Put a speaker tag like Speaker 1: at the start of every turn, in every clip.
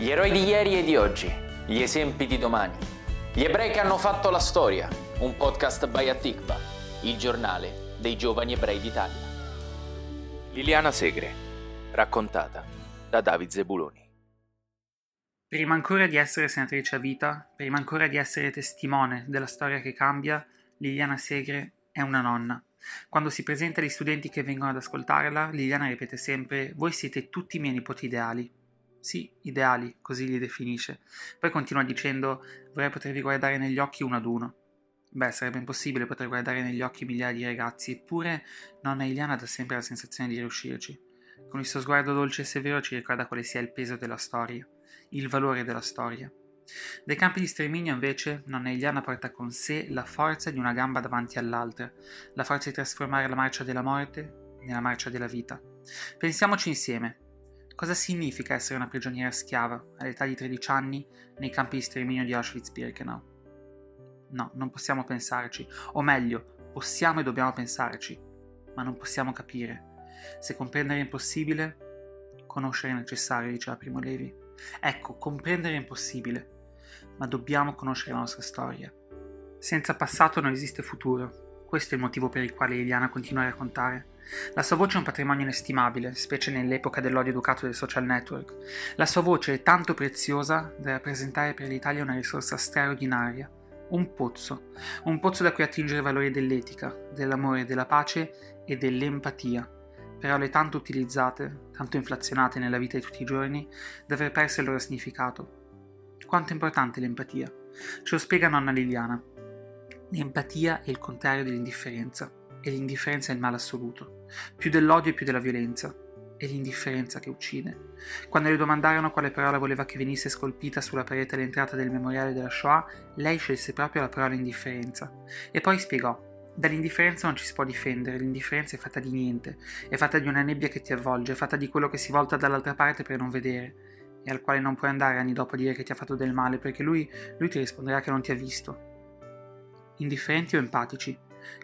Speaker 1: Gli eroi di ieri e di oggi, gli esempi di domani. Gli ebrei che hanno fatto la storia, un podcast by Atikva, il giornale dei giovani ebrei d'Italia. Liliana Segre, raccontata da David Zebuloni.
Speaker 2: Prima ancora di essere senatrice a vita, prima ancora di essere testimone della storia che cambia, Liliana Segre è una nonna. Quando si presenta agli studenti che vengono ad ascoltarla, Liliana ripete sempre: Voi siete tutti i miei nipoti ideali. Sì, ideali, così li definisce. Poi continua dicendo: Vorrei potervi guardare negli occhi uno ad uno. Beh, sarebbe impossibile poter guardare negli occhi migliaia di ragazzi, eppure nonna Iliana dà sempre la sensazione di riuscirci. Con il suo sguardo dolce e severo ci ricorda quale sia il peso della storia, il valore della storia. Dai campi di sterminio, invece, nonna Iliana porta con sé la forza di una gamba davanti all'altra, la forza di trasformare la marcia della morte nella marcia della vita. Pensiamoci insieme. Cosa significa essere una prigioniera schiava all'età di 13 anni nei campi di sterminio di Auschwitz-Birkenau? No, non possiamo pensarci, o meglio, possiamo e dobbiamo pensarci, ma non possiamo capire. Se comprendere è impossibile, conoscere è necessario, diceva Primo Levi. Ecco, comprendere è impossibile, ma dobbiamo conoscere la nostra storia. Senza passato non esiste futuro. Questo è il motivo per il quale Liliana continua a raccontare. La sua voce è un patrimonio inestimabile, specie nell'epoca dell'odio educato dei social network. La sua voce è tanto preziosa da rappresentare per l'Italia una risorsa straordinaria, un pozzo, un pozzo da cui attingere i valori dell'etica, dell'amore, della pace e dell'empatia, parole tanto utilizzate, tanto inflazionate nella vita di tutti i giorni, da aver perso il loro significato. Quanto è importante l'empatia? Ce lo spiega nonna Liliana. L'empatia è il contrario dell'indifferenza e l'indifferenza è il male assoluto, più dell'odio e più della violenza. È l'indifferenza che uccide. Quando le domandarono quale parola voleva che venisse scolpita sulla parete all'entrata del memoriale della Shoah, lei scelse proprio la parola indifferenza. E poi spiegò Dall'indifferenza non ci si può difendere, l'indifferenza è fatta di niente, è fatta di una nebbia che ti avvolge, è fatta di quello che si volta dall'altra parte per non vedere, e al quale non puoi andare anni dopo a dire che ti ha fatto del male, perché lui, lui ti risponderà che non ti ha visto. Indifferenti o empatici?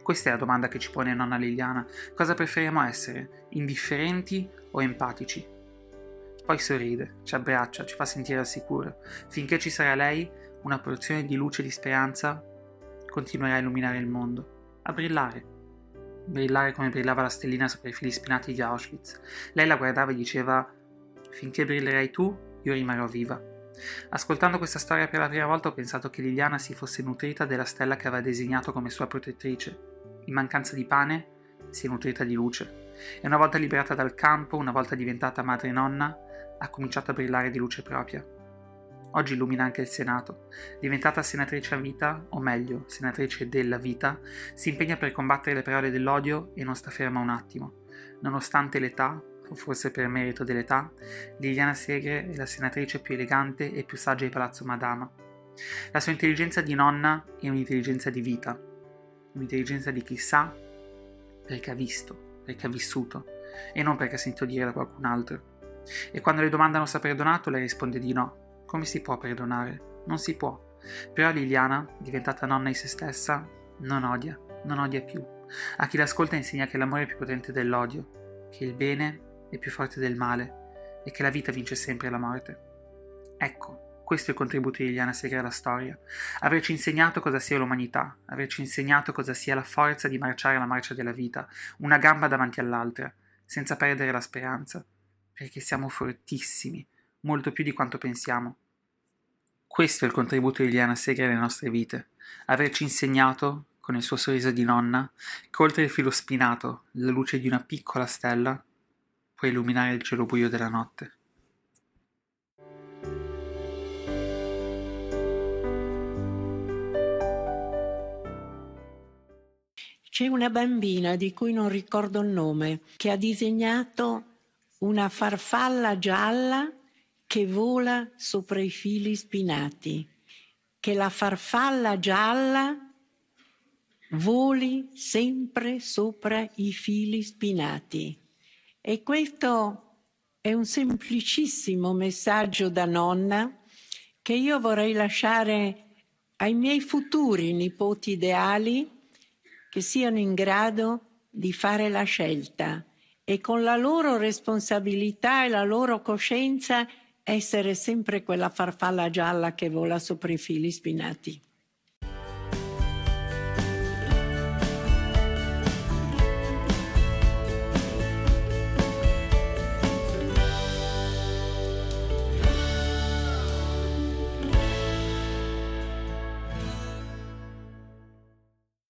Speaker 2: Questa è la domanda che ci pone nonna Liliana. Cosa preferiamo essere? Indifferenti o empatici? Poi sorride, ci abbraccia, ci fa sentire al sicuro. Finché ci sarà lei, una porzione di luce e di speranza continuerà a illuminare il mondo, a brillare. Brillare come brillava la stellina sopra i fili spinati di Auschwitz. Lei la guardava e diceva: Finché brillerai tu, io rimarrò viva. Ascoltando questa storia per la prima volta ho pensato che Liliana si fosse nutrita della stella che aveva designato come sua protettrice. In mancanza di pane, si è nutrita di luce. E una volta liberata dal campo, una volta diventata madre e nonna, ha cominciato a brillare di luce propria. Oggi illumina anche il Senato. Diventata senatrice a vita, o meglio, senatrice della vita, si impegna per combattere le parole dell'odio e non sta ferma un attimo. Nonostante l'età, forse per merito dell'età, Liliana Segre è la senatrice più elegante e più saggia di Palazzo Madama. La sua intelligenza di nonna è un'intelligenza di vita, un'intelligenza di chi sa perché ha visto, perché ha vissuto e non perché ha sentito dire da qualcun altro. E quando le domandano se ha perdonato, lei risponde di no. Come si può perdonare? Non si può. Però Liliana, diventata nonna di se stessa, non odia, non odia più. A chi l'ascolta insegna che l'amore è più potente dell'odio, che il bene è più forte del male e che la vita vince sempre la morte. Ecco, questo è il contributo di Liliana Segre alla storia. Averci insegnato cosa sia l'umanità, averci insegnato cosa sia la forza di marciare la marcia della vita, una gamba davanti all'altra, senza perdere la speranza, perché siamo fortissimi, molto più di quanto pensiamo. Questo è il contributo di Liliana Segre alle nostre vite, averci insegnato, con il suo sorriso di nonna, che oltre il filo spinato, la luce di una piccola stella può illuminare il cielo buio della notte.
Speaker 3: C'è una bambina di cui non ricordo il nome che ha disegnato una farfalla gialla che vola sopra i fili spinati. Che la farfalla gialla voli sempre sopra i fili spinati. E questo è un semplicissimo messaggio da nonna che io vorrei lasciare ai miei futuri nipoti ideali che siano in grado di fare la scelta e con la loro responsabilità e la loro coscienza essere sempre quella farfalla gialla che vola sopra i fili spinati.